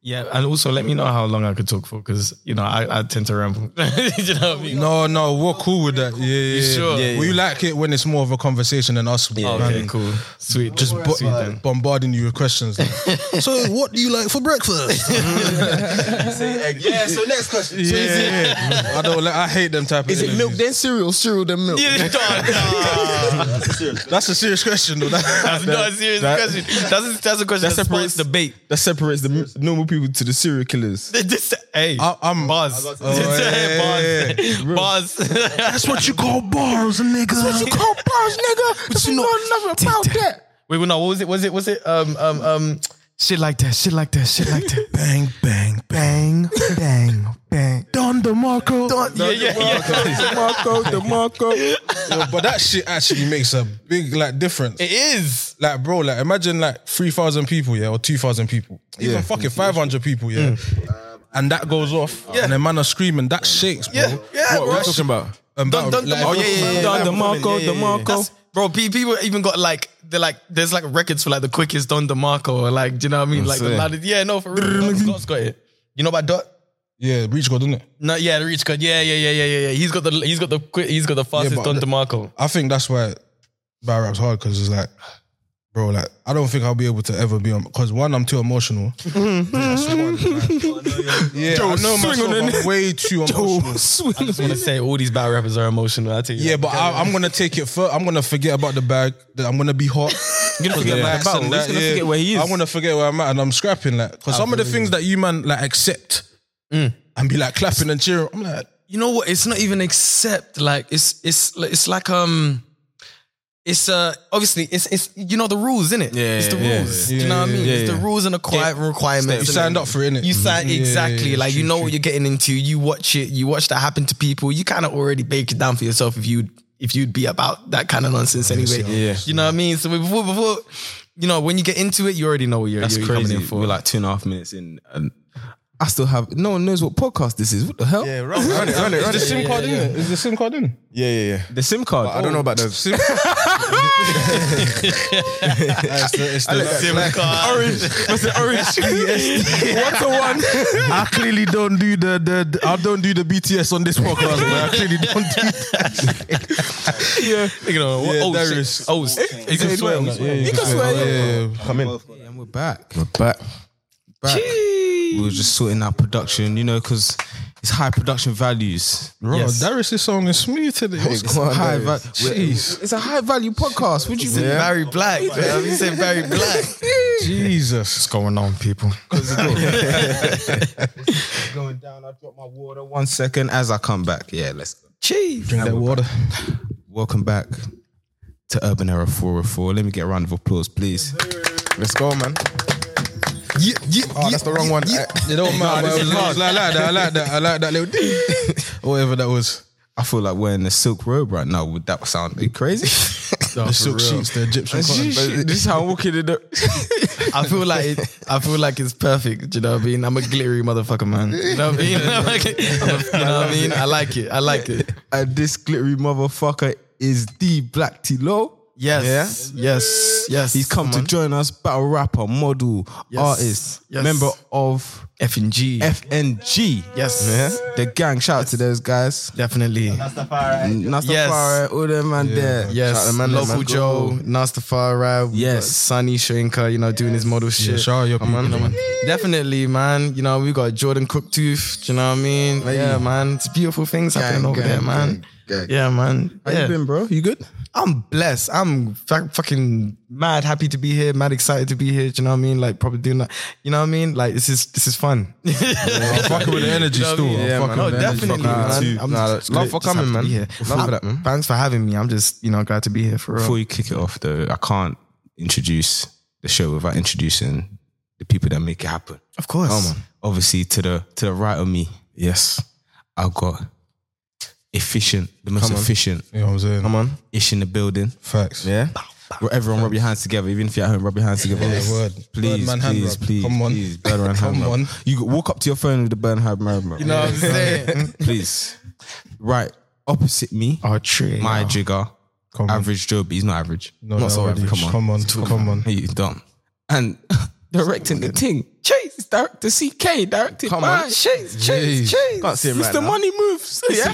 Yeah, and also let me know how long I could talk for because you know I, I tend to ramble. you know what I mean? No, no, we're cool with that. Yeah, yeah. yeah. sure? Yeah, We like it when it's more of a conversation than us. Okay, cool, sweet. Just bo- sweet then. bombarding you with questions. so, what do you like for breakfast? Yeah. So next question. yeah, yeah, yeah. I don't. Like, I hate them type of. Is it milk then cereal, cereal then milk? Yeah, dog, That's a serious question, though. That- That's not a serious that- question. That's a, that's a question That that separates the debate. That separates the normal people to the serial killers. This, hey, I- I'm- bars, Oh, yeah, bars, bars. That's what you call bars, nigga. That's what you call bars, nigga. But you know nothing about that. Wait, well, no, what was it? Was it? Was it? Um, um, um, shit like that. Shit like that. Shit like that. Bang, bang, bang, bang, bang. Don DeMarco. Don, yeah, yeah, yeah. DeMarco, DeMarco. Yo, but that shit actually makes a big like difference. It is. Like, bro, like imagine like three thousand people, yeah, or two thousand people, even Yeah. fucking five hundred people, yeah, and that goes off, and the man are screaming, that shakes, bro. Yeah, yeah, What bro. we're talking about? Um, Dun, dun, like, oh, yeah, yeah, yeah, Don. DeMarco, Yeah, yeah, yeah. DeMarco. That's- Bro, people even got like they're like there's like records for like the quickest Don DeMarco or like do you know what I mean? Like the it. loudest. Yeah, no, for real. Dot- Dot's got it. You know about Dot? Yeah, reach God, didn't it? No, yeah, the reach code. Yeah, yeah, yeah, yeah, yeah, yeah. He's got the he's got the quick he's got the fastest but Don the- DeMarco. I think that's why battle rap's hard because it's like, bro, like I don't think I'll be able to ever be on because one, I'm too emotional. That's one, like- yeah, I know myself. I'm way too emotional. I just want to say all these battle rappers are emotional. I tell you. Yeah, but I, I'm gonna take it fur. I'm gonna forget about the bag. that I'm gonna be hot. You're gonna forget about the battle. He's gonna forget where he is. I'm gonna forget where I'm at, and I'm scrapping like because some of the things that you man like accept Mm. and be like clapping and cheering. I'm like, you know what? It's not even accept. Like it's it's it's like um. It's uh obviously it's it's you know the rules, isn't it? Yeah, it's the yeah, rules. yeah. Do you know what I mean? Yeah, it's the rules and the quiet requirements. you signed up for it, innit? You signed Yeah, yeah, exactly. yeah, like you know true. what you're getting into. You watch it. You watch that happen to people. You kind of already bake it down for yourself if you if you'd be about that kind of nonsense anyway. Yeah. You know what I mean? So before before you know when you get into it, you already know what you're, That's you're crazy. coming in for. We're like two and a half minutes in, and I still have no one knows what podcast this is. What the hell? Yeah, right. run it, run it, is run the. SIM card in it? Is the SIM card in? Yeah, yeah, yeah. The SIM card. I don't know about the SIM. it's the, it's the, SIM card. Orange. What's it? Orange. What's the one? I clearly don't do the, the, the- I don't do the BTS on this podcast, man. I clearly don't do that. Yeah. You know, Yeah, oh, there shit. is. oh, shit. you can swear on. Yeah, You can swear. Yeah, yeah. come in. And we're back. We're back. Back. We were just sorting out production, you know, because it's high production values. Bro, Yes. Darius' song is smooth today. What's It's, going on? high va- Jeez. it's a high value podcast. Would you Said Barry Black. man. He said Barry Black. Jesus. What's going on, people? going down? I drop my water. One second as I come back. Yeah, let's go. Cheese. Drink that water. Welcome back to Urban Era 404. Let me get a round of applause, please. Let's go, man. Yeah, yeah, Oh, that's the wrong one. It don't matter. this is it I like that. I like that. I like that little or whatever that was. I feel like wearing a silk robe right now. Would that sound are you crazy? the silk sheets, the Egyptian cotton. this is how I'm walking in the. I feel like it, I feel like it's perfect. Do you know what I mean? I'm a glittery motherfucker, man. You know what I mean? I'm like, I'm a, you know what I mean? I like it. I like it. and this glittery motherfucker is the Black Tilo. Yes. Yes. Yes. He's come to join us, battle rapper, model, Yes. artist, Yes. member of F and G. FNG. Yes. The gang, shout out to those guys. Definitely. Nastafari, Yes. all them man there. Yes. Shout out to man, Local man. Joe, Nastafari. Yes. Sunny Shrinker, you know, doing his model shit. shout out your Come on, people, man. Definitely, man. You know, we got Jordan Cooktooth. Do you know what I mean? Yeah, man. It's beautiful things happening over gang, there, man. gang, gang. Yeah, man. How yeah. you been, bro? You good? I'm blessed. I'm fa- fucking mad happy to be here, mad excited to be here. Do you know what I mean? Like probably doing that. You know what I mean? Like this is this is fun. I'm fucking with the energy You know I still. mean? I'm Yeah, fucking man. Oh, no, definitely, man. I'm Nah, just love for coming, man. here. Love for that, man. Thanks for having me. I'm just you know glad to be here for real. Before you kick it off, though, I can't introduce the show without introducing the people that make it happen. Of course. Oh man. Obviously, to the to the right of me, yes, I've got efficient, the most Come on. efficient You know what I'm saying? Come on. ish in the building. Facts. Yeah. Everyone rub your hands together, even if you're at home, rub your hands together. Yeah, word. Please, Birdman hand please, rub. please, Come on. please, Birdman hand Come rub. on. You walk up to your phone with the burn hand rub. You know what I'm saying? please. Right, opposite me, oh, tree. my jigger, Come on. average Joe, but he's not average. No, not no, so average. Come on, Come on. Come on. Hey, you dumb. And directing the thing, Chase. It's director CK, directed Come by on. Chase, Jeez. Chase, Chase. Can't see him right Mr. now. Money Moves. Yeah.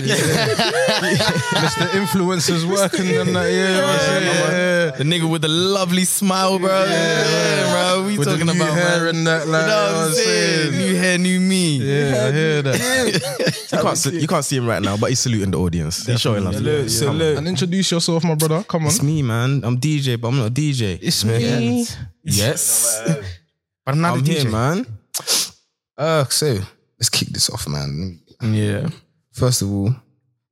Mr. Influencers working and that, yeah, yeah, yeah. The nigga with the lovely smile, bro. Yeah, bro. We With the talking new about hair man. and that, like, You know what I'm saying? New hair, new me. Yeah, I hear that. You can't, see, you can't see him right now, but he's saluting the audience. He's showing love. Salute, salute. And introduce yourself, my brother. Come on. It's me, man. I'm DJ, but I'm not a DJ. It's me. Yes. But I'm not I'm a DJ. here, man. Uh, so let's kick this off, man. Yeah. First of all,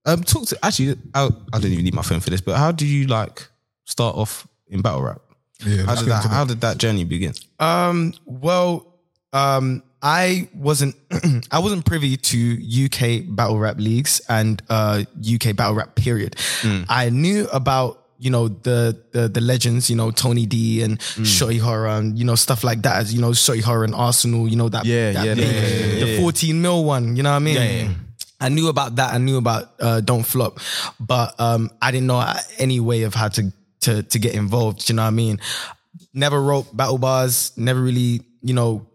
um, talk to actually. I, I don't even need my phone for this, but how do you like start off in battle rap? Yeah, How did that? How did that journey begin? Um. Well. Um. I wasn't. I wasn't privy to UK battle rap leagues and uh, UK battle rap. Period. I knew about you know the the the legends. You know Tony D and Shotty Horror and you know stuff like that. As you know Horror and Arsenal. You know that. Yeah, that yeah, big- yeah, yeah, the 14 mil one. You know what I mean? I knew about that. I knew about uh, Don't Flop, but um, I didn't know any way of how to to to get involved. You know what I mean? Never wrote battle bars. Never really, you know.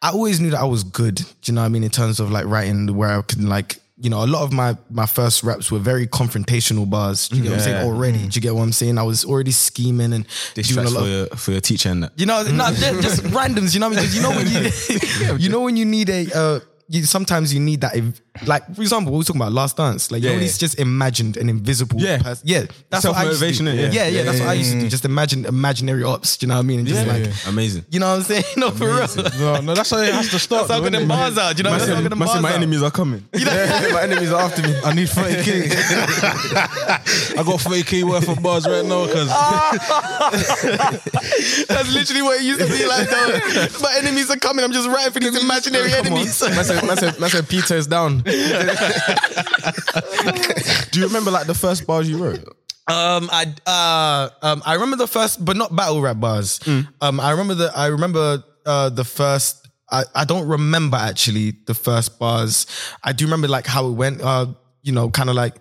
I always knew that I was good. You know what I mean? In terms of like writing, where I could like, you know, a lot of my my first raps were very confrontational bars. Do you get what I'm saying? Already, do you get what I'm saying? I was already scheming and This doing a lot. for your for your teacher and that. you know, not just, just randoms. You know, what I mean? 'Cause you know when you, you know when you need a, uh, you sometimes you need that. ev- Like for example, we were talking about last dance. Like you Yeah, know, yeah. just imagined an invisible. Yeah. person. yeah. That's what I used to do. Self-motivation, Yeah, yeah, Yeah. That's what I used to do. Mm. Just imagine imaginary ops. Do you know what I mean? And just like, Amazing. you know what I'm saying? No, for real. No, no, that's how it has to start. That's how though, good them bars out. Do you know? Man That's how said, good them man said bars my enemies are coming. my enemies are after me. I need 30k. I got 30k worth of bars right now because That's literally what it used to be like. Though. My enemies are coming. I'm just writing for these imaginary enemies. Man said, man said, man said Peter is down. Do you remember like the first bars you wrote? Um, I uh, um, I remember the first, but not battle rap bars. Um, I remember the, I remember uh, the first. I, I don't remember actually the first bars. I do remember like how it went. Uh, you know, kind of like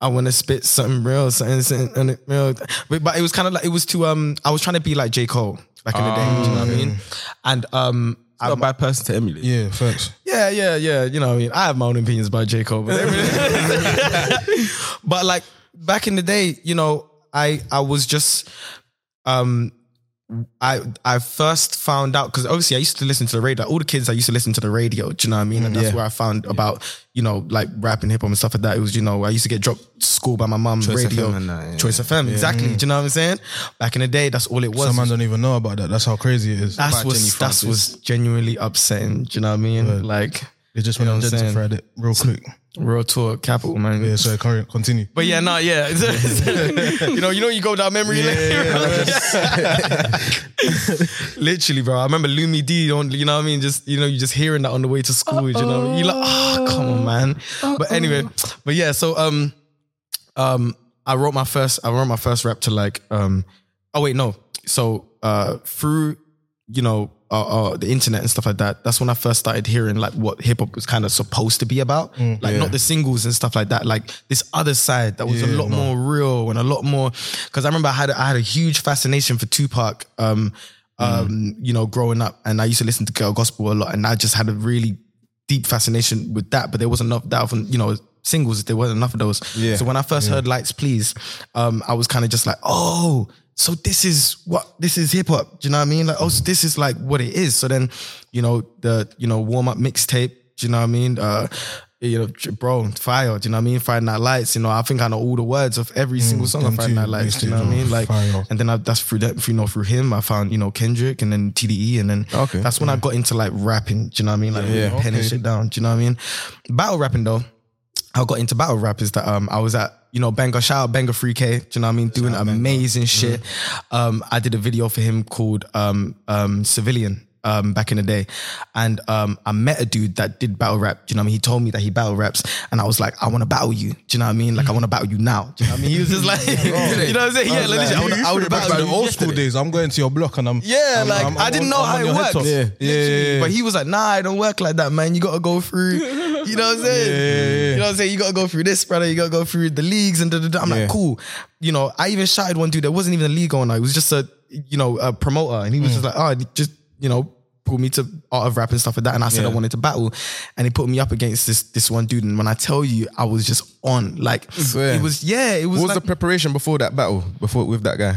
I want to spit something real, something, something real. But, but it was kind of like it was to um. I was trying to be like J Cole back in the day. Do you know what I mean? And um. Not a bad person to emulate. yeah, thanks. Yeah, yeah, yeah. You know, what I mean, I have my own opinions about J. Cole, but, but like back in the day, you know, I I was just um I I first found out because obviously I used to listen to the radio. All the kids I used to listen to the radio. Do you know what I mean? And mm, that's Yeah. where I found about you know like rap and hip hop and stuff like that. It was you know I used to get dropped to school by my mum. Radio, FM and that, yeah. Choice FM, exactly. Do you know what I'm saying? Back in the day, that's all it was. Some man don't even know about that. That's how crazy it is. that's About was that's Francis. was genuinely upsetting. Do you know what I mean? Like They just You know want what to I'm saying? it real quick. real talk, capital man. Yeah, so continue. But yeah, no, yeah. you know, you know, you go down memory lane. Literally, bro. I remember Lumi D on, you know what I mean? Just, you know, you just hearing that on the way to school, you know. You're like, oh, come on, man. But anyway, but yeah, so um um I wrote my first I wrote my first rap to like um oh wait, no. So uh through, you know, uh, uh, the internet and stuff like that. That's when I first started hearing like what hip hop was kind of supposed to be about, like not the singles and stuff like that. Like this other side that was a lot no. more real and a lot more. Because I remember I had I had a huge fascination for Tupac. Um, um, you know, growing up, and I used to listen to girl gospel a lot, and I just had a really deep fascination with that. But there wasn't enough that often, you know. Singles, there wasn't enough of those. Yeah. So when I first heard "Lights Please," um, I was kind of just like, "Oh, so this is what this is hip hop." Do you know what I mean? Like, oh, so this is like what it is. So then, you know, the you know warm up mixtape. Do you know what I mean? Uh, you know, bro, fire. Do you know what I mean? Friday Night Lights. You know, I think I know all the words of every single song them on Friday Night Lights. Do you know what I mean? Like, fire. and then I, that's through that, you know, through him, I found you know Kendrick and then TDE, and then Okay. that's when I got into like rapping. Do you know what I mean? Like Yeah. penning Okay. shit down. Do you know what I mean? Battle rapping though. I got into battle rap is that um I was at you know Benga shout out Benga 3K, do you know what I mean? Doing amazing shit. Um I did a video for him called um um Civilian um back in the day. And um I met a dude that did battle rap. Do you know what I mean? He told me that he battle raps and I was like, I want to battle you. Do you know what I mean? Like I want to battle you now. Do you know what I mean? He was just like you know what I'm saying? Yeah, like, I to I wanna Back battle you. the old school days, I'm going to your block and I'm Yeah, I'm- like I'm- I I'm didn't know I'm how it head works. top. Yeah, yeah, But he was like, "Nah, it don't work like that, man. You gotta go through. You know what I'm saying? Yeah. You know what I'm saying? You gotta go through this, brother. You gotta go through the leagues and da, da, da. I'm Yeah. like, cool. You know, I even shouted one dude that wasn't even a league owner. It was just a you know a promoter, and he was just like, oh, just you know, pulled me to art of rap and stuff like that, and I said I wanted to battle, and he put me up against this this one dude, and when I tell you, I was just on, like Swear. it was, yeah, it was. What was like, the preparation before that battle? Before with that guy?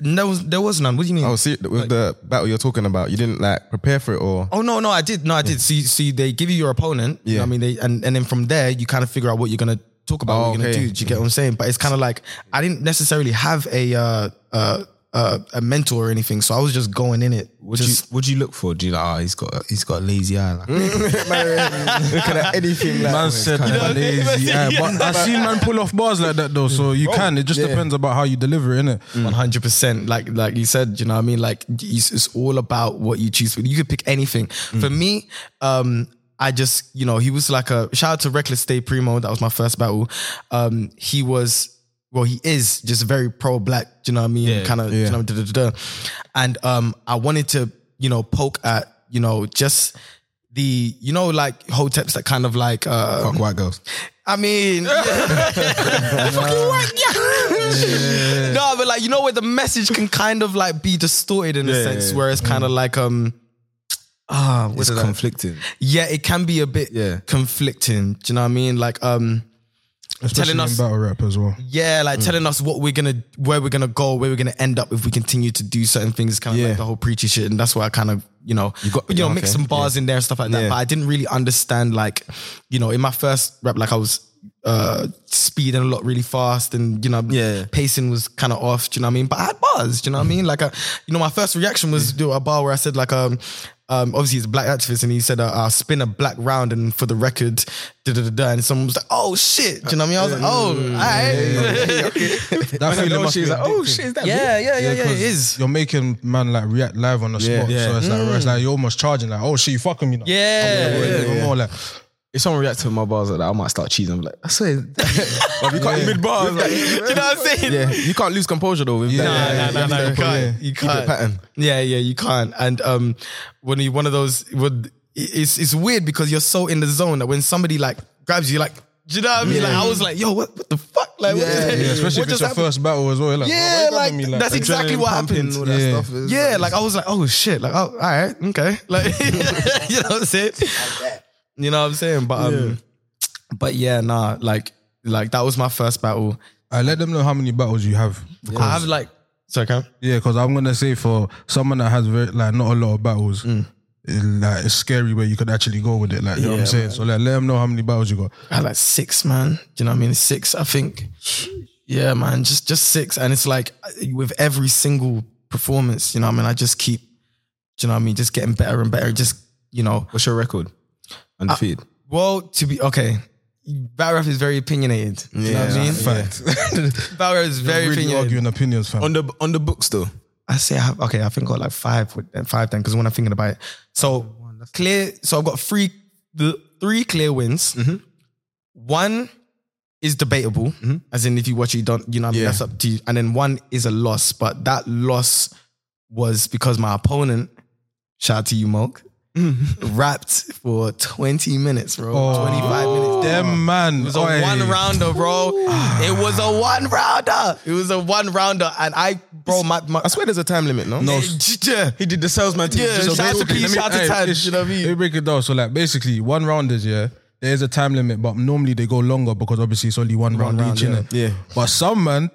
there was there was none. What do you mean? Oh, see, with the battle you're talking about, you didn't like prepare for it, or Oh no, no, I did. No, I did. See, see, they give you your opponent. You know Yeah. I mean, they and, and then from there you kind of figure out what you're gonna talk about, Oh, what you're gonna do. Do you get what I'm saying? But it's kind of like I didn't necessarily have a uh, uh, uh, a mentor or anything, so I was just going in it. What just, do you what do you look for? Do you like? Oh, he's got a, he's got a lazy eye. Like, looking at anything like Man said that lazy. Yeah, but I've seen man pull off bars like that though, so you can. It just depends about how you deliver it, innit? One hundred percent, like like you said, you know what I mean. Like it's, it's all about what you choose. You could pick anything. For me, um, I just you know he was like a shout out to Reckless Stay Primo. That was my first battle. Um, he was well, he is just very pro black. Do you know what I mean? Yeah, kind of, you know, da, da, da, da. and um, I wanted to you know poke at you know just the you know like hoteps that kind of like uh, fuck white girls. I mean, fucking white, yeah. No, but like you know where the message can kind of like be distorted in a sense, yeah, where it's kind of like um. Ah, what It's is that? conflicting. Yeah, it can be a bit Yeah. conflicting. Do you know what I mean? Like, um, Especially Telling us- battle rap as well. yeah, like telling us what we're gonna, where we're gonna go, where we're gonna end up if we continue to do certain things. Kind of Yeah. like the whole preachy shit, and that's why I kind of, you know, you got- you know, okay, mix some bars in there and stuff like that. Yeah. But I didn't really understand, like, you know, in my first rap, like I was uh speeding a lot really fast, and you know, Yeah. pacing was kind of off. Do you know what I mean? But I had bars. Do you know what I mean? Like, uh, you know, my first reaction was do a bar where I said like, um. Um, obviously he's a black activist and he said uh, I'll spin a black round and for the record da, da, da, da. and someone was like oh shit. Do you know what I mean? I was like oh all right. That feeling must be she's like, oh shit, is that yeah, yeah, yeah, yeah, 'cause it is. You're making man like react live on the spot, Yeah. so it's like it's like you're almost charging like, oh shit, you fucking me now. Yeah, I'm gonna yeah, do it even more like, If someone reacts to my bars like that, I might start cheesing. I'm like, I swear, like, you can't mid bars. Like, Do you know what I'm saying? yeah, you can't lose composure though. With Yeah, that. No, no, no, no, you can't. You Keep it can't. pattern. Yeah, yeah, you can't. And um, when you one of those, would it's it's weird because you're so in the zone that when somebody like grabs you, like, do you know what I mean? Like, I was like, yo, what, what the fuck? Like, what, yeah, especially what if it's just your happened? first battle as well. Like, Yeah, why like, you grabbing me that's exactly what happened. all that Yeah. stuff. is- Yeah, like I was like, oh shit, like, oh, all right, okay, like, you know what I'm saying? You know what I'm saying? But um, but yeah, nah, like, like that was my first battle. I let them know how many battles you have. Because, I have like, sorry, Cam? yeah, because I'm gonna say for someone that has very like not a lot of battles, Mm. it, like it's scary where you could actually go with it. Like you know what I'm saying. So like, let them know how many battles you got. I had like six, man. Do you know what I mean? Six, I think. Yeah, man, just just six, and it's like with every single performance, you know what I mean. I just keep, do you know what I mean? Just getting better and better. Just you know, What's your record? Undefeated. Uh, well, to be okay. Battle rap is very opinionated. Do you know what I mean? Fact. Battle rap is very really opinionated. arguing opinions, fam. on the on the books though. I say I have okay. I think I got like five with uh, five then because when I'm thinking about it, so clear. So I've got three, the three clear wins. Mm-hmm. One is debatable, mm-hmm. as in if you watch it, you don't. You know, I mean? Yeah. that's up to you. And then one is a loss, but that loss was because my opponent, shout out to you, Moke, rapped for 20 minutes, bro. 25 minutes. Them man. It was a one rounder, bro. Ah. it was a one rounder. It was a one rounder, and I, bro, my, my I swear there's a time limit, no? No, yeah. He did the salesman thing. Yeah, Just shout out to P, shout out to Hey, Tad. You know what I mean? Let me break it down. So like basically one rounders, yeah. There is a time limit, but normally they go longer because obviously it's only one, round, round, each, yeah. innit? Yeah. But some man,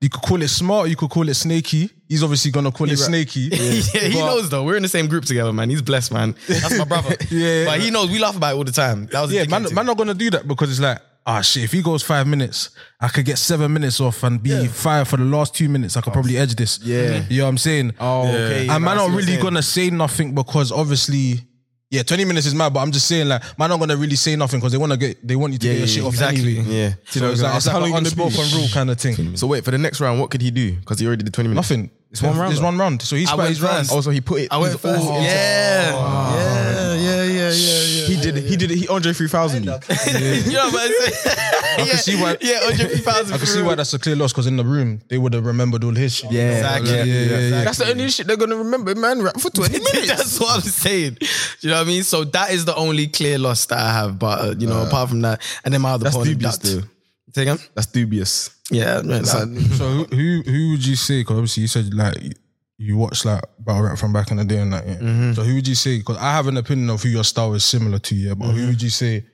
you could call it smart, you could call it snaky. He's obviously gonna call it snaky. Yeah, he But- knows though. We're in the same group together, man. He's blessed, man. That's my brother. Yeah. but he knows. We laugh about it all the time. That was a Yeah, dickhead man, thing. man not gonna do that because it's like, ah shit, if he goes five minutes, I could get seven minutes off and be fired for the last two minutes. I could probably edge this. Yeah. You know what I'm saying? Oh, okay. and man I see not what you're really saying. gonna say nothing because obviously, yeah, 20 minutes is mad, but I'm just saying like, man not gonna really say nothing because they wanna get, they want you to get your yeah, shit off exactly. anyway. Yeah. So it's like, it's like an you unspoken rule kind of thing. So wait for the next round. What could he do? Because he already did 20 minutes. Nothing. It's one round. It's one round. So he's I his round. first. Oh, also, he put it. I went first. all into- yeah. yeah, yeah, yeah, yeah, yeah. He did it. He did it. He Andre 3000. you know what I'm saying? I can see why- Yeah, Andre 3000. I can see why that's a clear loss because in the room they would have remembered all his shit. Yeah. Exactly. Yeah, yeah, yeah. That's the only shit they're gonna remember, man. Rap for 20 minutes. That's what I'm saying. You know what I mean? So that is the only clear loss that I have. But uh, you know, apart from that, and then my other That's opponent dubious, ducked. though. Say again? That's dubious. Yeah, man, that- So who, who who would you say? Because obviously you said like you watch like battle rap from back in the day and that. Yeah. Mm-hmm. So who would you say? Because I have an opinion of who your style is similar to, yeah. But Mm-hmm. who would you say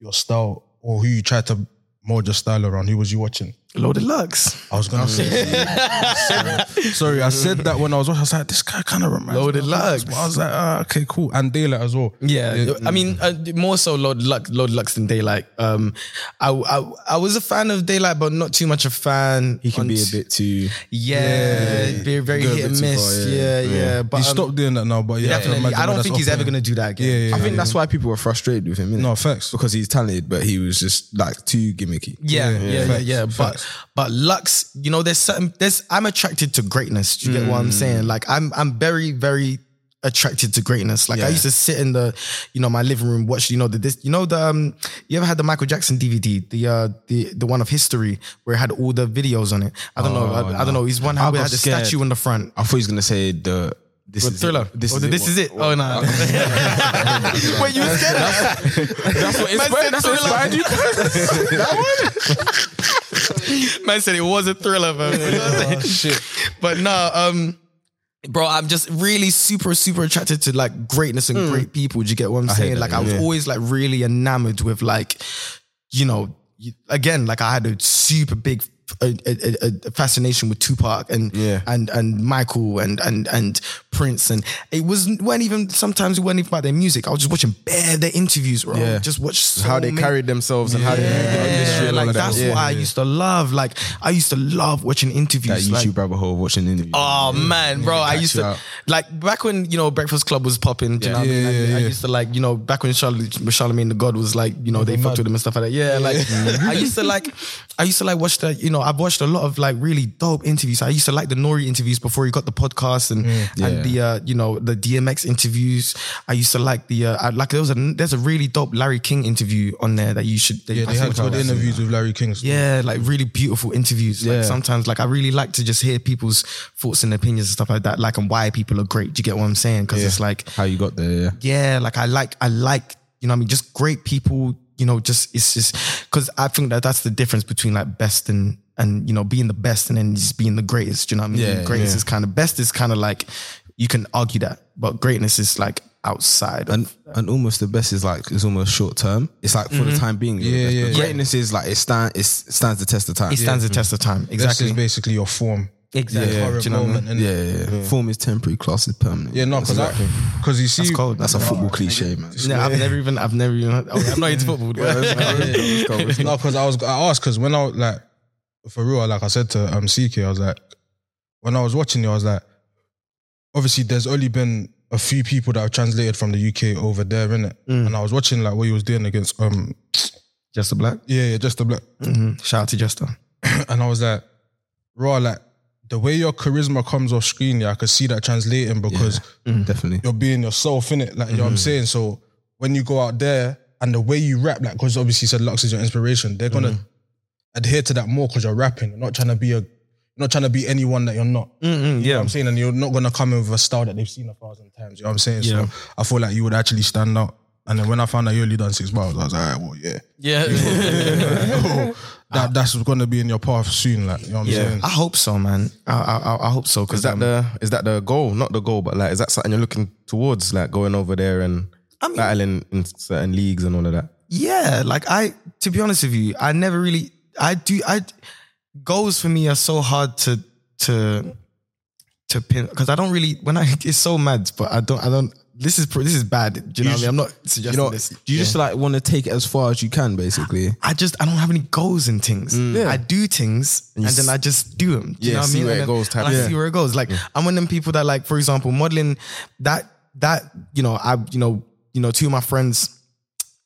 your style or who you tried to mold your style around? Who was you watching? Loaded Lux. I was gonna say. sorry, sorry, I said that when I was watching. I was like, this guy kind of reminds Loaded me of Lux. But I was like, ah, okay, cool. And Daylight as well. Yeah, I mean, uh, more so Loaded Lux, Loaded Lux than Daylight. Um, I, I I was a fan of Daylight, but not too much a fan. He can on be a t- bit too. yeah, be very Go a hit bit and too miss. far, yeah, yeah. yeah. But he um, stopped doing that now, but yeah, I can definitely, imagine I don't that's think he's ever off-putting. gonna do that again. Yeah, yeah, I think yeah. that's why people were frustrated with him. innit? No, facts. because he's talented, but he was just like too gimmicky. Yeah, yeah, yeah, facts, yeah. But facts. but Lux, you know, there's certain there's I'm attracted to greatness. Do you get what I'm saying? Like I'm I'm very very attracted to greatness. Like I used to sit in the you know my living room watch you know the this you know the um you ever had the Michael Jackson DVD the uh the the one of history where it had all the videos on it. I don't know. I, I don't know. He's one I how it got had the statue in the front. I thought he was gonna say the this is thriller? It. This oh, is it. this is it. Oh no. Wait, you was scared? That's what inspired, that's what inspired you. Man said it was a thriller, man. You know what I'm saying? But no, um, bro, I'm just really super, super attracted to like greatness and great people. Do you get what I'm saying? that, like I was yeah. always like really enamored with like, you know, again, like I had a super big a, a, a- fascination with Tupac and Yeah. and and Michael and and and Prince and it was weren't even sometimes it wasn't even about their music. I was just watching bare their interviews, bro. Yeah. Just watch so How they many- carried themselves and how they moved in the industry yeah, like that. that's Yeah. what I used to love. Like I used to love watching interviews. That interviews. like, YouTube rabbit hole watching interviews. Oh man, bro! I used to out. like back when you know Breakfast Club was popping. Do you know what I mean? Yeah, I, yeah, I used to like you know back when Charlie, Charlemagne the God was like you know they fucked with him and stuff like that. Yeah, like I used to like I used to like watch the you know I've watched a lot of like really dope interviews. I used to like the Nori interviews before he got the podcast and and the uh, you know the DMX interviews. I used to like the uh, I, like there was a there's a really dope Larry King interview on there that you should Yeah, they had good interviews with Larry King. yeah, like really beautiful interviews. Like Yeah. sometimes, like I really like to just hear people's thoughts and opinions and stuff like that. Like and why people are great. Do you get what I'm saying? Because it's like, How you got there? Yeah. yeah, like I like, I like, you know, what I mean, just great people. You know, just it's just because I think that that's the difference between like best and and you know being the best and then just being the greatest. You know what I mean? Yeah, greatness yeah. is kind of best is kind of like you can argue that, but greatness is like outside. of- And and almost the best is like is almost short term. It's like for the mm-hmm. time being. Yeah, Yeah, yeah. Greatness is like it stand it stands the test of time. it stands the test of time. Best Exactly. is basically your form. Exactly. Yeah, Do current you know what I mean? moment. Yeah, yeah, yeah. Form is temporary, class is permanent. Yeah, no, because because you see, That's cold. That's a football cliche, man. Yeah, I've never even, I've never even, oh, I'm not into football. no, because I was I asked because when I like for real, like I said to um CK, I was like when I was watching it, I was like, obviously there's only been a few people that have translated from the UK over there, innit? Mm. And I was watching like what he was doing against um Just a black. yeah, yeah, just the black, Mm-hmm. Shout out to Jester. and I was like, raw, like the way your charisma comes off screen, yeah, I could see that translating because Definitely. you're being yourself in it, like you know what Mm-hmm. I'm saying. So when you go out there and the way you rap, like because obviously you said Lux is your inspiration, they're gonna Mm-hmm. Adhere to that more because you're rapping. You're not trying to be a, you're not trying to be anyone that you're not. You know Mm-hmm. yeah. what I'm saying, and you're not gonna come in with a style that they've seen a thousand times. You know what I'm saying? Yeah. So I feel like you would actually stand out. And then when I found out you only done six bars, I was like, all right, well, yeah, Yeah. that that's gonna be in your path soon. Like, you know what I'm saying? I hope so, man. I, I, I hope so. Because Is that the is that the goal? Not the goal, but like is that something you're looking towards? Like going over there and I mean- battling in certain leagues and all of that. yeah, like I, to be honest with you, I never really, I do, I, goals for me are so hard to, to, to pin, because I don't really, when I, it's so mad, but I don't, I don't, this is, this is bad. Do you know what I mean? I'm not suggesting You know, this. do you just like want to take it as far as you can, basically? I just I don't have any goals in things. Mm. Yeah. I do things and, then I just do them. Do you Yeah, know what I see mean? where And it then- goes type and I of- see where it goes. Like I'm one of them people that like, for example, modeling. That that you know I you know you know two of my friends.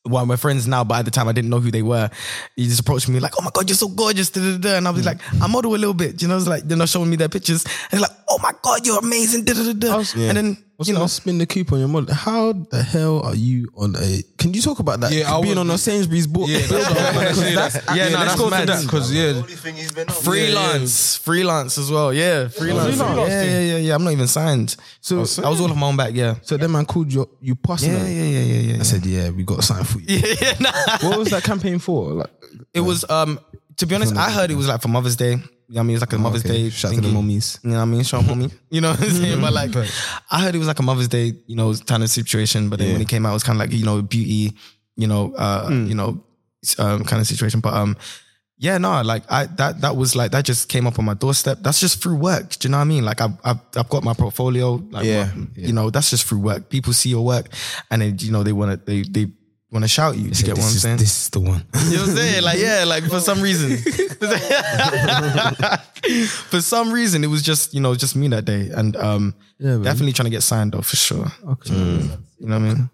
Well, my friends now, but at the time I didn't know who they were. He just approached me like, "Oh my god, you're so gorgeous!" Da, da, da. And I was hmm. like, "I model a little bit." You know, it's like they're not showing me their pictures, and they're like, "Oh my god, you're amazing!" Da, da, da, da. was- And then What's you know, gonna spin the coop on your model? How the hell are you on a? Can you talk about that? Yeah, I being was- on a Sainsbury's book. Yeah, that's- yeah, yeah, no, let's that's go mad. to that because yeah, Only thing he's been on. Freelance, freelance as well. Yeah, oh, freelance. freelance yeah, yeah, yeah, yeah. I'm not even signed. So- I was, I was all of my own back. Yeah. So then man called you you personal. Yeah, yeah, yeah, yeah, yeah. I said, yeah, we got something for you. yeah, yeah, nah. What was that campaign for? Like, It was um to be honest, I heard it was like for Mother's Day. You know what I mean, it's like a Mother's Okay, Day. Shout out to the mummies. You know what I mean? Show 'em mommy. You know what I'm saying? But like, I heard it was like a Mother's Day, you know, kind of situation. But then when it came out, it was kind of like you know, beauty, you know, uh, you know, um, kind of situation. But um, yeah, no, like I that that was like that just came up on my doorstep. That's just through work. Do you know what I mean? Like I've I've, I've got my portfolio. Like Yeah, my- you know, that's just through work. People see your work, and they you know they want to they they want to shout you. Do you get what I'm This is- saying? This is the one. You know what I'm saying? Like, yeah, like for some reason. for some reason, it was just, you know, just me that day. And um yeah, definitely trying to get signed off for sure. Okay. You know what I mean?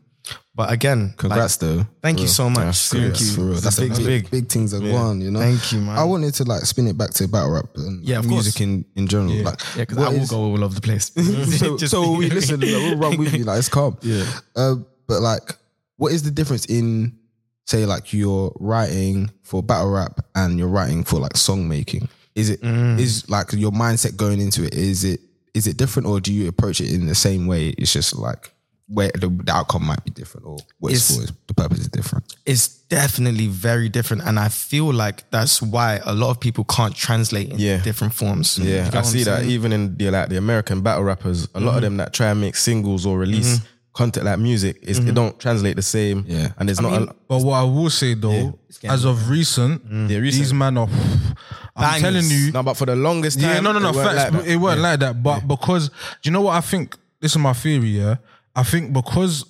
But again, Congrats like, though. thank you so much. serious, Thank you. for real. That's a a big, big, big. big, things that go on, you know. Thank you, man. I wanted to like spin it back to battle rap and Yeah, of music course. in, in general. Like, Yeah, because what I will is- go all over the place. so, so we listen. like, we'll run with you. Like it's calm. Yeah. Uh, but like, what is the difference in, say, like you're writing for battle rap and you're writing for like song making? Is it is Mm. like your mindset going into it? Is it is it different or do you approach it in the same way? It's just like where the, the outcome might be different or what it's, It's- for. The purpose is different. it's definitely very different. And I feel like that's why a lot of people can't translate in Yeah. different forms. Yeah, get I I'm see that even in the like the American battle rappers, a lot of them that try and make singles or release content like music, is it don't translate the same. Yeah. and there's not. a, But what I will say though, as of recent, Yeah, recent. these man are. I'm telling you, no, but for the longest time, Yeah, no, no, no. it weren't Facts. like that. it weren't like that. But because do you know what I think? This is my theory. Yeah, I think because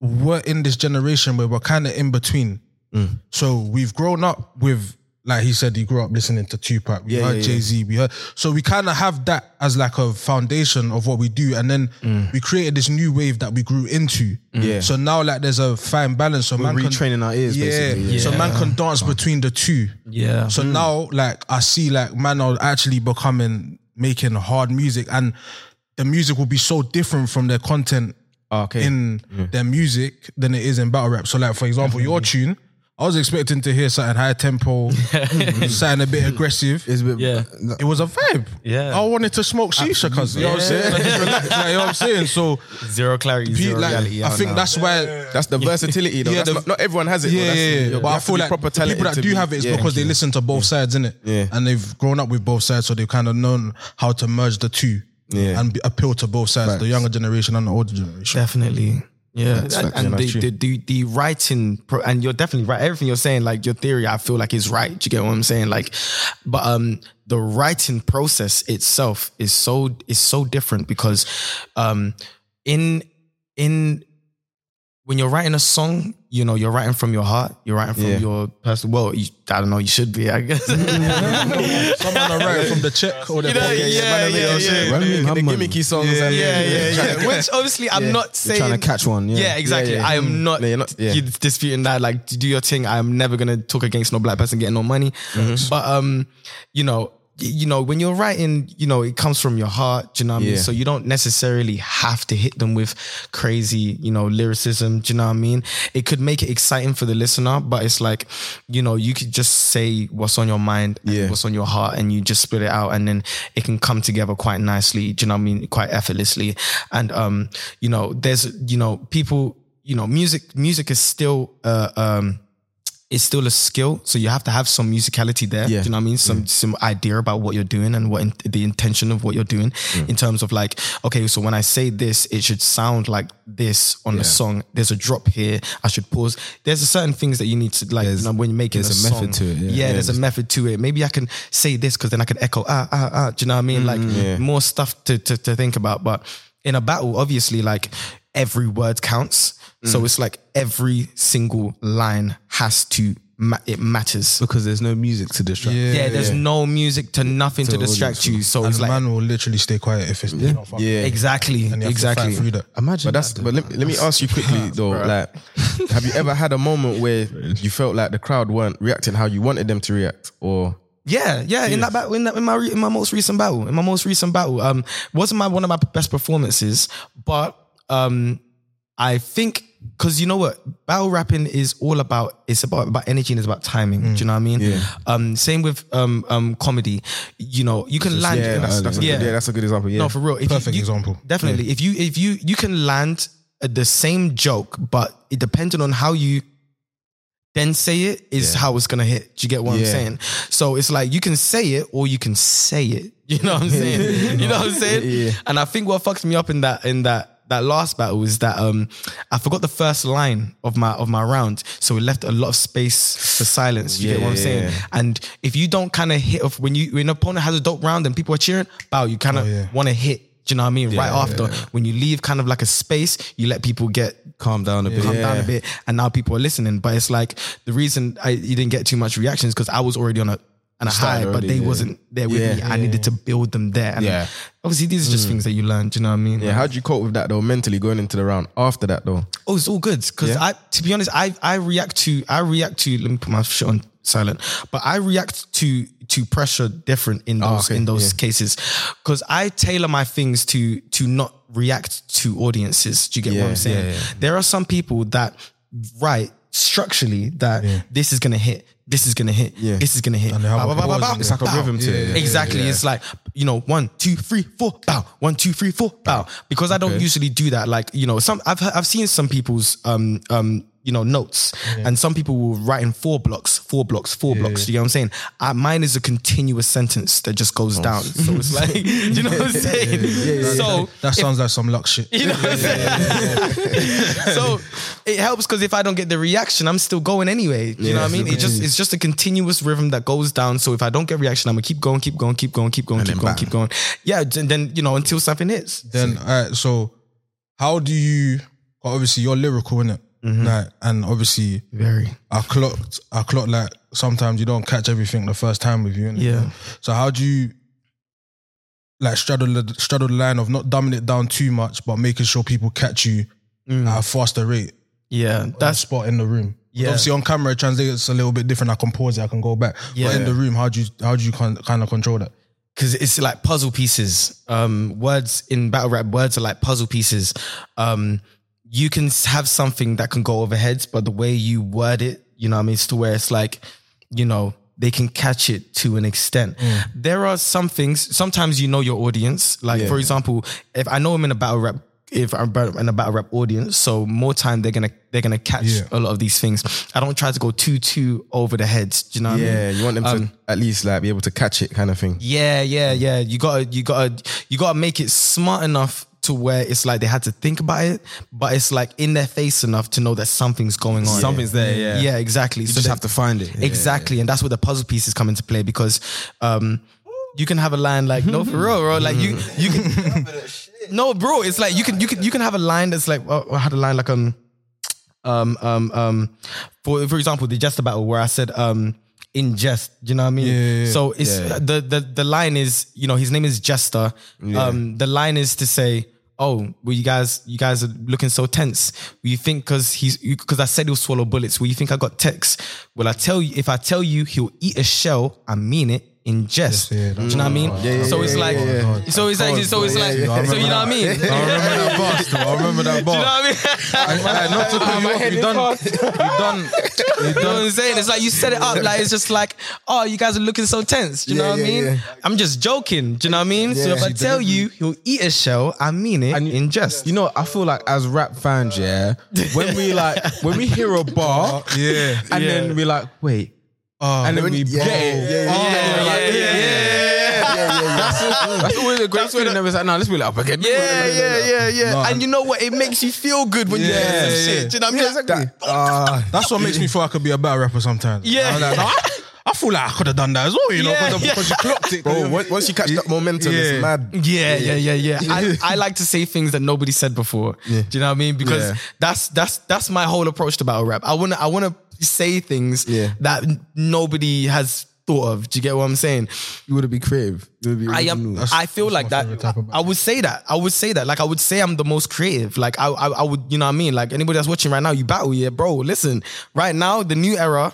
we're in this generation where we're kind of in between. Mm. So we've grown up with, like he said, he grew up listening to Tupac. We Yeah, heard yeah, Jay Z. We heard. So we kind of have that as like a foundation of what we do, and then mm. we created this new wave that we grew into. Mm. Yeah. So now, like, there's a fine balance. So man can- retraining our ears, Yeah. basically. So man can dance between the two. Yeah. So mm. now, like, I see like man are actually becoming making hard music, and the music will be so different from their content ah, Okay. in mm. their music than it is in battle rap. So, like for example, your tune. I was expecting to hear something high tempo, something a bit aggressive. It's a bit, Yeah. It was a vibe. Yeah. I wanted to smoke shisha, cuz you know what I'm saying? Like, just relax, like, you know what I'm saying? So, Zero clarity, pe- zero like, reality. I think know. that's why. That's the versatility, though. Yeah, That's the- not, not everyone has it. though. Yeah, That's- yeah, yeah. you But I have to feel be like proper the people talented that to do be- have it is yeah. because they listen to both sides, innit? Yeah. And they've grown up with both sides, so they've kind of known how to merge the two Yeah. and be, appeal to both sides, the younger generation and the older generation. Definitely. Yeah, and, facts, and yeah, the, the, the the writing, pro, and you're definitely right. Everything you're saying, like your theory, I feel like is right. Do you get what I'm saying? Like, but um, the writing process itself is so is so different because, um, in in when you're writing a song, you know, you're writing from your heart. You're writing from Yeah. your personal. Well, you, I don't know. You should be, I guess. Someone are right from the check or the You know, pocket. yeah, man, yeah, yeah, yeah. yeah. Run me, The man, man. gimmicky songs. and- yeah, yeah, yeah. Which obviously I'm not You're saying trying to catch one. Yeah, Yeah, exactly. Yeah, yeah. I am not, No, you're not- yeah. you disputing that. Like, do your thing. I am never gonna talk against no black person getting no money. Mm-hmm. But um, you know, y- you know, when you're writing, you know, it comes from your heart. Do you know what I mean? So you don't necessarily have to hit them with crazy, you know, lyricism. Do you know what I mean? It could make it exciting for the listener, but it's like, you know, you could just say what's on your mind, and Yeah. what's on your heart, and you just spit it out, and then it can come together quite nicely. Do you know what I mean? Quite effortlessly. And um, you know, there's you know, people, you know, music music is still uh um it's still a skill, so you have to have some musicality there. Yeah. Do you know what I mean? Some some idea about what you're doing and what in, the intention of what you're doing in terms of like, okay, so when I say this, it should sound like this on the song. There's a drop here. I should pause. There's a certain things that you need to like you know, when you're making there's a, a method to it, yeah. Yeah, Yeah, there's a method to it. Maybe I can say this because then I can echo ah ah ah. Do you know what I mean? Like more stuff to, to to think about. But in a battle, obviously, like every word counts. So it's like every single line has to ma- it matters. because there's no music to distract. Yeah, there's no music to nothing to the distract audience. you. So And it's the like man will literally stay quiet if it's not. Yeah. exactly, And you have exactly. to fight that. Imagine. But that's. that, But let, let me ask you quickly though. Like, have you ever had a moment where you felt like the crowd weren't reacting how you wanted them to react, or Yeah, yeah. In that battle, in, that, in my in my most recent battle, in my most recent battle, um, wasn't my one of my best performances, but um, I think because you know what, battle rapping is all about. It's about about energy and it's about timing. Do you know what I mean? Yeah. Um, same with um um comedy. You know, you can land. yeah, that's, that's a yeah. Good, yeah, that's a good example. Yeah, No, for real. If Perfect you- example. Definitely. If you if you you can land the same joke, but it depending on how you then say it is how it's gonna hit. Do you get what I'm saying? So it's like you can say it or you can say it. You know what I'm saying? you know what I'm saying? Yeah. And I think what fucks me up in that in that that last battle is that um I forgot the first line of my of my round, so it left a lot of space for silence. You get what I'm saying? yeah. And if you don't kind of hit off when you when an opponent has a dope round and people are cheering, bow, you kind of yeah. want to hit. Do you know what I mean? right after, when you leave kind of like a space, you let people get Calm down a bit. calm down a bit, and now people are listening. But it's like the reason I you didn't get too much reactions because I was already on a on a high, but they yeah. wasn't there with Yeah. me. I needed to build them there. And Yeah. obviously these are just mm. things that you learn. Do you know what I mean? Yeah, how'd you cope with that though, mentally going into the round after that though? Oh, it's all good because Yeah? I, to be honest, I I react to I react to. Let me put my shit on silent, but I react to to pressure different in ah, those okay, in those yeah. cases because I tailor my things to to not react to audiences. Do you get what I'm saying? yeah, yeah. There are some people that write structurally that this is gonna hit, this is gonna hit, Yeah. this is gonna hit. And they have Bow, a bow, bow, pause bow, in It's like a bow. rhythm to it. Yeah, Exactly. yeah. It's like, you know, one, two, three, four, bow. One, two, three, four, bow. Because I don't Okay. usually do that. Like, you know, some I've I've seen some people's um um you know notes, and some people will write in four blocks, four blocks, four blocks. You know what I'm saying? Uh, mine is a continuous sentence that just goes down. So it's like, you know what I'm saying? So That sounds like some luck shit. you know what I'm saying? so it helps because if I don't get the reaction, I'm still going anyway. You know what I mean? It just it's just a continuous rhythm that goes down. So if I don't get reaction, I'm gonna keep going, keep going, keep going, keep going, keep going, bang. keep going. Yeah, and then you know until something hits. Then, all right, so how do you? well, obviously, you're lyrical, innit? Mm-hmm. Like, and obviously, Very. I clocked, I clocked like sometimes you don't catch everything the first time with you. Innit? Yeah. So how do you like straddle the straddle the line of not dumbing it down too much, but making sure people catch you Mm. at a faster rate? Yeah, That that's spot in the room. Yeah. Obviously, on camera, it translates a little bit different. I can pause it, I can go back. Yeah. But in the room, how do you how do you kind of control that? because it's like puzzle pieces. Um, words in battle rap, words are like puzzle pieces. Um, you can have something that can go over heads, but the way you word it, you know, what I mean, it's to where it's like, you know, they can catch it to an extent. There are some things. Sometimes you know your audience. Like for example, if I know I'm in a battle rap. If I'm in a battle rap audience, so more time they're gonna they're gonna catch Yeah. a lot of these things. I don't try to go too too over the heads. Do you know what I mean? Yeah, you want them to Um, at least like be able to catch it kind of thing. Yeah, yeah, yeah. You gotta, you gotta, you gotta make it smart enough to where it's like they had to think about it, but it's like in their face enough to know that something's going on. Something's there, yeah. Yeah, exactly. You so just that- have to find it. Yeah, exactly, and that's where the puzzle pieces come into play because um, you can have a line like no for real, bro. Like you, you can. no, bro. It's like you can, you can, you can have a line that's like uh, I had a line like um, um, um, um, for for example, the Jester battle where I said um. In jest, you know what I mean? Yeah, yeah, yeah. So it's the the the line is, you know, his name is Jester. Um, the line is to say, "Oh, well, you guys, you guys are looking so tense. Well, you think because he's because I said he'll swallow bullets. Well, you think I got text? Well, I tell you, if I tell you he'll eat a shell, I mean it in jest. yeah, do you know what I mean? so it's like, so it's like, so it's like, so you know what I mean? I remember that bar. Still. I remember that Do you know what I mean? And not to cut you off, you done, you done, you You know what. I'm saying? It's like you set it up like it's just like, oh, you guys are looking so tense. Do you know what I yeah, mean? yeah. I'm just joking. Do you know what I mean? so if I tell you he'll eat a shell, I mean it in jest. You know, I feel like as rap fans, yeah, when we like when we hear a bar, Yeah. and then we're like, wait, Oh, and then we yeah, get it. yeah, Oh, yeah, and we're yeah, yeah, yeah, That's, that's always a great feeling. And then it's like, nah, let's be like up again. Yeah, yeah, yeah, yeah. No. And you know what? It makes you feel good when you hear some yeah, shit. Do you know what I mean? That- ah, That's what makes me feel I could be a better rapper sometimes. Yeah. I'm like, no, I, I feel like I could have done that as well, you know, because yeah. because you clocked it. Bro, once once you catch that momentum, Yeah. it's mad. Yeah, yeah, yeah, yeah. I, I like to say things that nobody said before. Do you know what I mean? Because Yeah. that's that's that's my whole approach to battle rap. I wanna I wanna say things Yeah. that nobody has thought of. Do you get what I'm saying? you would be creative. You would be I am. original. I feel like that. favorite type of I would say that. I would say that. Like I would say I'm the most creative. Like I, I, I would. You know what I mean? Like anybody that's watching right now, you battle, yeah, bro. Listen, right now, the new era.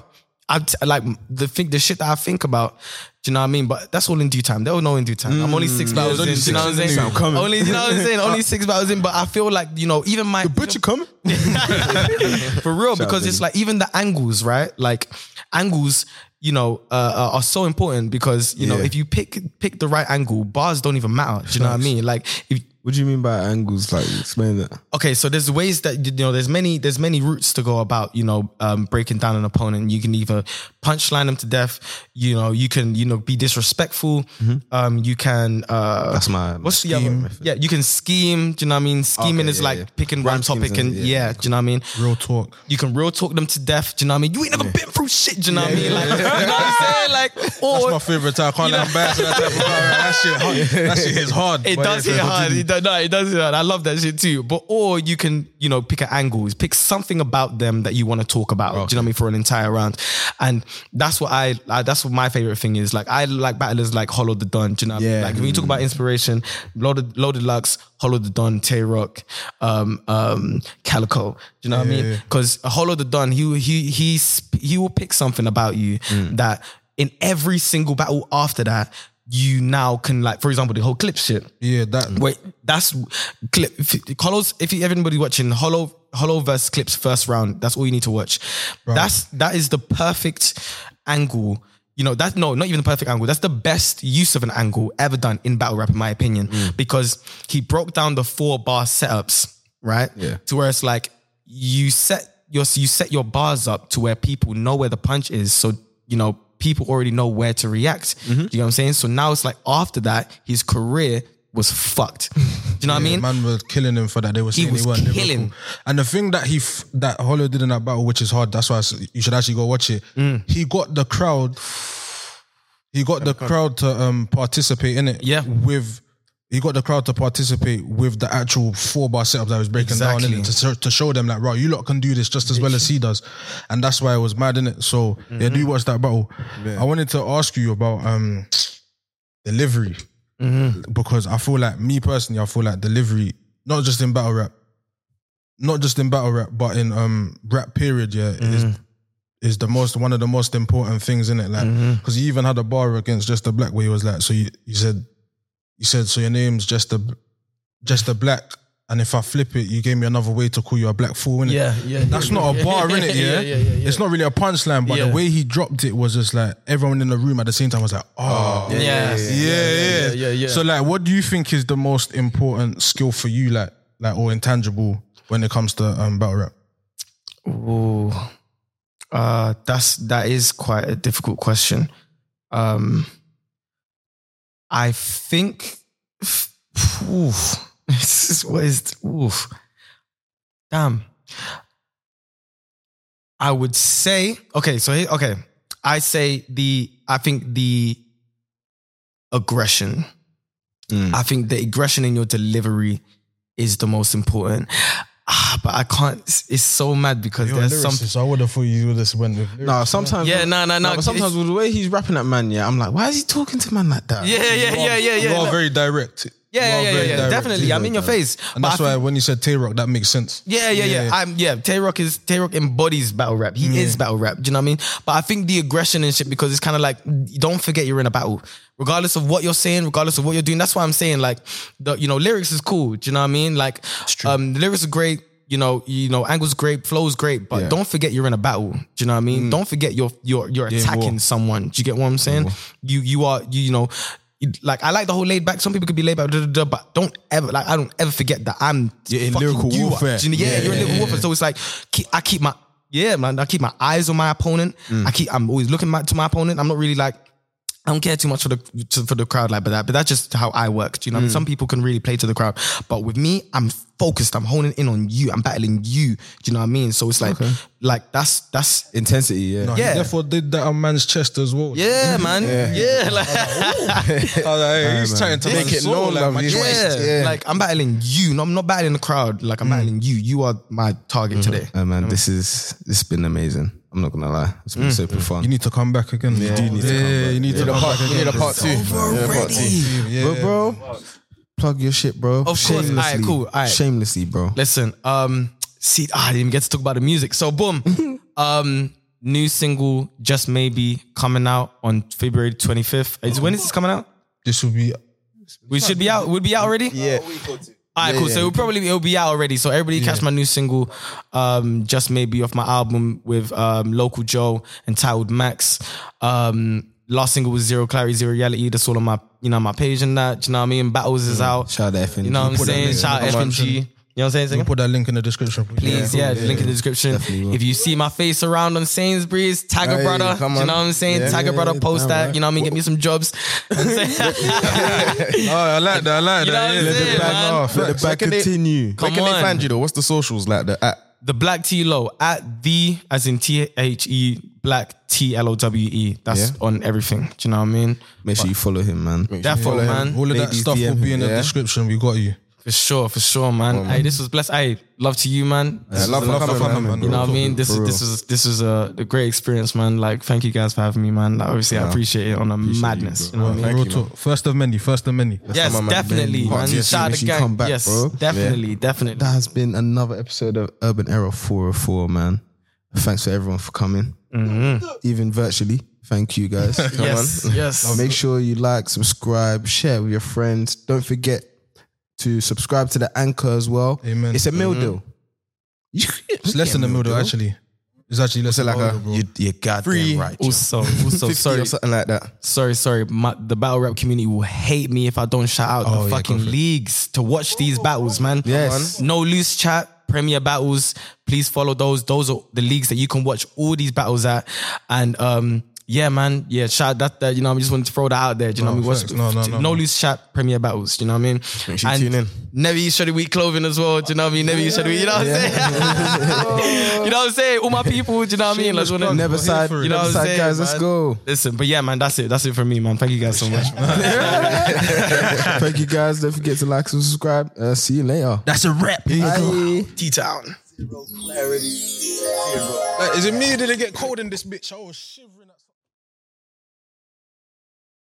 I t- like the think the shit that I think about. Do you know what I mean? But that's all in due time. They'll know in due time. I'm only six battles only in. Do you know what I'm saying? the coming. Only, you know what I'm saying? Only six battles in. But I feel like you know, even my Butcher coming? for real because it's like even the angles right like angles you know uh, uh, are so important because you know if you pick pick the right angle bars don't even matter do you know what i mean like if What do you mean by angles? Like explain that. okay so there's ways that you know there's many there's many routes to go about you know um, breaking down an opponent you can either punchline them to death you know you can you know be disrespectful um, you can uh, That's my- what's the other yeah you can scheme do you know what I mean scheming Okay, is yeah, like yeah. picking Rhyme one topic and and- yeah, yeah, do you know what I mean Real talk. you can real talk them to death do you know what I mean you ain't never been through shit do you know what I mean like you know what I'm saying like That's my favorite time. I can't let him that type of That shit, hard. that shit hits hard. It does hit hard. It does, no, it does hard. I love that shit too. But or you can, you know, pick an angles, pick something about them that you want to talk about. Do you know what I mean for an entire round? And that's what I, I that's what my favorite thing is. Like I like battlers like Hollow the Don. Do you know? What I mean? Yeah. Like when you talk about inspiration, Loaded Loaded Lux, Hollow the Don, Tay Roc, um, um, Calicoe. Do you know what I mean? Because Hollow the Don, he he he's he will pick something about you that in every single battle after that. You now can like, for example, the whole clip shit. Yeah, that. Wait, that's clip. If, Hollows. If you, everybody watching Hollow, Hollow versus Clips first round. That's all you need to watch. That's that is the perfect angle. You know that's no, not even the perfect angle. That's the best use of an angle ever done in battle rap, in my opinion, mm. because he broke down the four bar setups, right? Yeah. To where it's like you set your you set your bars up to where people know where the punch is, so you know people already know where to react. Do you know what I'm saying? So now it's like after that, his career was fucked. Do you know what I mean? Man was killing him for that. They were saying he, was weren't killing. Liverpool. And the thing that he f- that Hollow did in that battle, which is hard, that's why you should actually go watch it. Mm. He got the crowd. He got the crowd to um participate in it. Yeah. With he got the crowd to participate with the actual four bar setup that I was breaking down in to, show- to show them like, right, you lot can do this just as well as he does, and that's why it was mad in it. So yeah, Mm-hmm. do watch that battle. I wanted to ask you about um delivery Mm-hmm. because I feel like me personally, I feel like delivery, not just in battle rap, not just in battle rap, but in um rap period, yeah, is is the most one of the most important things in it. Like, because he even had a bar against just the black where he was like, so you, you said, you said, so your name's just a just a black, and if I flip it, you gave me another way to call you a black fool, innit? Yeah, yeah, That's yeah, not yeah, a bar, yeah, innit? yeah, Yeah, yeah, yeah, yeah. It's not really a punchline, but Yeah. the way he dropped it was just like everyone in the room at the same time was like, oh, yeah, yeah, yeah, yeah, yeah, yeah. So like, what do you think is the most important skill for you, like, like or intangible when it comes to um, battle rap? Ooh, uh, that's that is quite a difficult question. Um, I think, oof, this is what is oof, damn. I would say okay. So okay, I say the I think the aggression. Mm. I think the aggression in your delivery is the most important. Ah, but I can't. It's, it's so mad because there's some. So I would have thought you would have went with. No, sometimes. Yeah, no, no, no. But sometimes with the way he's rapping at man, yeah, I'm like, why is he talking to man like that? Yeah, yeah, yeah, yeah, You yeah. are no. very direct. Yeah, yeah, yeah, yeah, direct. Definitely, I'm in your face. And But that's I why think- when you said Tay Roc, that makes sense. Yeah, yeah, yeah. Yeah. I'm yeah. Tay Roc is Tay Roc embodies battle rap. He is battle rap. Do you know what I mean? But I think the aggression and shit because it's kind of like don't forget you're in a battle, regardless of what you're saying, regardless of what you're doing. That's why I'm saying like the you know lyrics is cool. Do you know what I mean? Like um the lyrics are great. You know, you know, angles great, flows great, but Yeah. don't forget you're in a battle. Do you know what I mean? Don't forget you're you're you're attacking someone. Do you get what I'm saying? You you are you, you know. Like I like the whole laid back. Some people could be laid back, but don't ever like I don't ever forget that I'm You're in lyrical you warfare. You know- Yeah, Yeah, you're in yeah, lyrical warfare. So it's like keep, I keep my yeah, man. I keep my eyes on my opponent. Mm. I keep. I'm always looking my, to my opponent. I'm not really like. I don't care too much for the to, for the crowd like that, but that's just how I work. Do you know? what I mean? Some mm. people can really play to the crowd, but with me, I'm focused. I'm honing in on you. I'm battling you. Do you know what I mean? So it's like, like that's that's Intensity, yeah. No, Yeah. Therefore did that on man's chest as well. yeah, man. Yeah, like I was like, hey, he's trying to Make make it it soul, known, like, love, my he's- chest. yeah, like I'm battling you. No, I'm not battling the crowd. Like I'm mm. battling you. You are my target mm-hmm. today. Oh, man, this is this has been amazing. I'm not gonna lie, it's been super fun. You need to come back again. You do need to come back. Yeah, you need to come back We again. need a part two. We need a part two. Yeah. But bro, plug your shit, bro. Of course. Alright, cool. Alright. Shamelessly, bro. Listen, um, see, ah, I didn't even get to talk about the music. So boom, um, new single just maybe coming out on February 25th. Is when is this coming out? This will be We should be out. We'd be out already. Yeah. All right, cool. So it'll probably it'll be out already. So everybody catch my new single, um, just maybe off my album with um, Local Joe entitled Max. Um, last single was Zero Clarity, Zero Reality. That's all on my, you know, my page and that. Do you know what I mean? Battles is out. Shout out to FNG. You know what I'm saying? Shout out FNG. Description. You know what I'm saying? We'll put that link in the description. Please, yeah, link in the description. If you see my face around on Sainsbury's, tag a Hey, brother. come You know what I'm saying? Yeah. tag a brother, post damn that. right. You know what I mean? Get me some jobs. Oh, I like that. I like You know that. what I'm Yeah, saying, bag man? off. Let the Where back can continue. Where Come can they on. find you though? What's the socials like? The at the Black T Low at the as in T H E Black T L O W E. That's Yeah. on everything. Do you know what I mean? Make sure you follow him, man. Definitely, man. All of that Ladies stuff will be in the yeah. description. We got you. For sure, for sure, man. hey, this was blessed. Hey, love to you, man. Was love coming, coming, man. man. You know what I mean? This is this is this was a, a great experience, man. Like, thank you guys for having me, man. Like, obviously, I appreciate it on a madness. You, know what I mean? Real you. First of many. First of many. Yes, Come man. definitely, man. yes, Shout out yes, the you gang. come back, yes, bro. definitely, definitely. That has been another episode of Urban Era 404, man. Thanks for everyone for coming. Mm-hmm. Even virtually. Thank you guys. yes, yes. Make sure you like, subscribe, share with your friends. Don't forget to subscribe to the anchor as well. Amen. It's a meal deal. It's less than a meal, though, actually. It's actually less it than like a a- bro. You, you're goddamn Free. right. Joe. Also, also, sorry, or something like that. sorry, sorry. My, the battle rap community will hate me if I don't shout out Oh, the yeah, fucking go leagues to watch these battles, man. Yes. No loose chat, Premier battles. Please follow those. Those are the leagues that you can watch all these battles at. And um, yeah, man. Yeah, shout that. that you know, I just wanted to throw that out there. Do you know what I mean? No, What's- No, no, no, no. loose chat, Premier battles. Do you know what I mean? Make sure you tune in. Never use Shoddy Week clothing as well. Do you know what I mean? Never use Shoddy Week. You know what I'm saying? you know what I'm saying? All my people. Do you know what I mean? Like, Shameless wanna- Never side. You know what I'm saying, guys. Let's go. Listen, but yeah, man, that's it. That's it for me, man. Thank you guys so much. Thank you guys. Don't forget to like and subscribe. Uh, see you later. That's a rap. Bye. T Town. Like, is it me? Did it get cold in this bitch? I was shivering.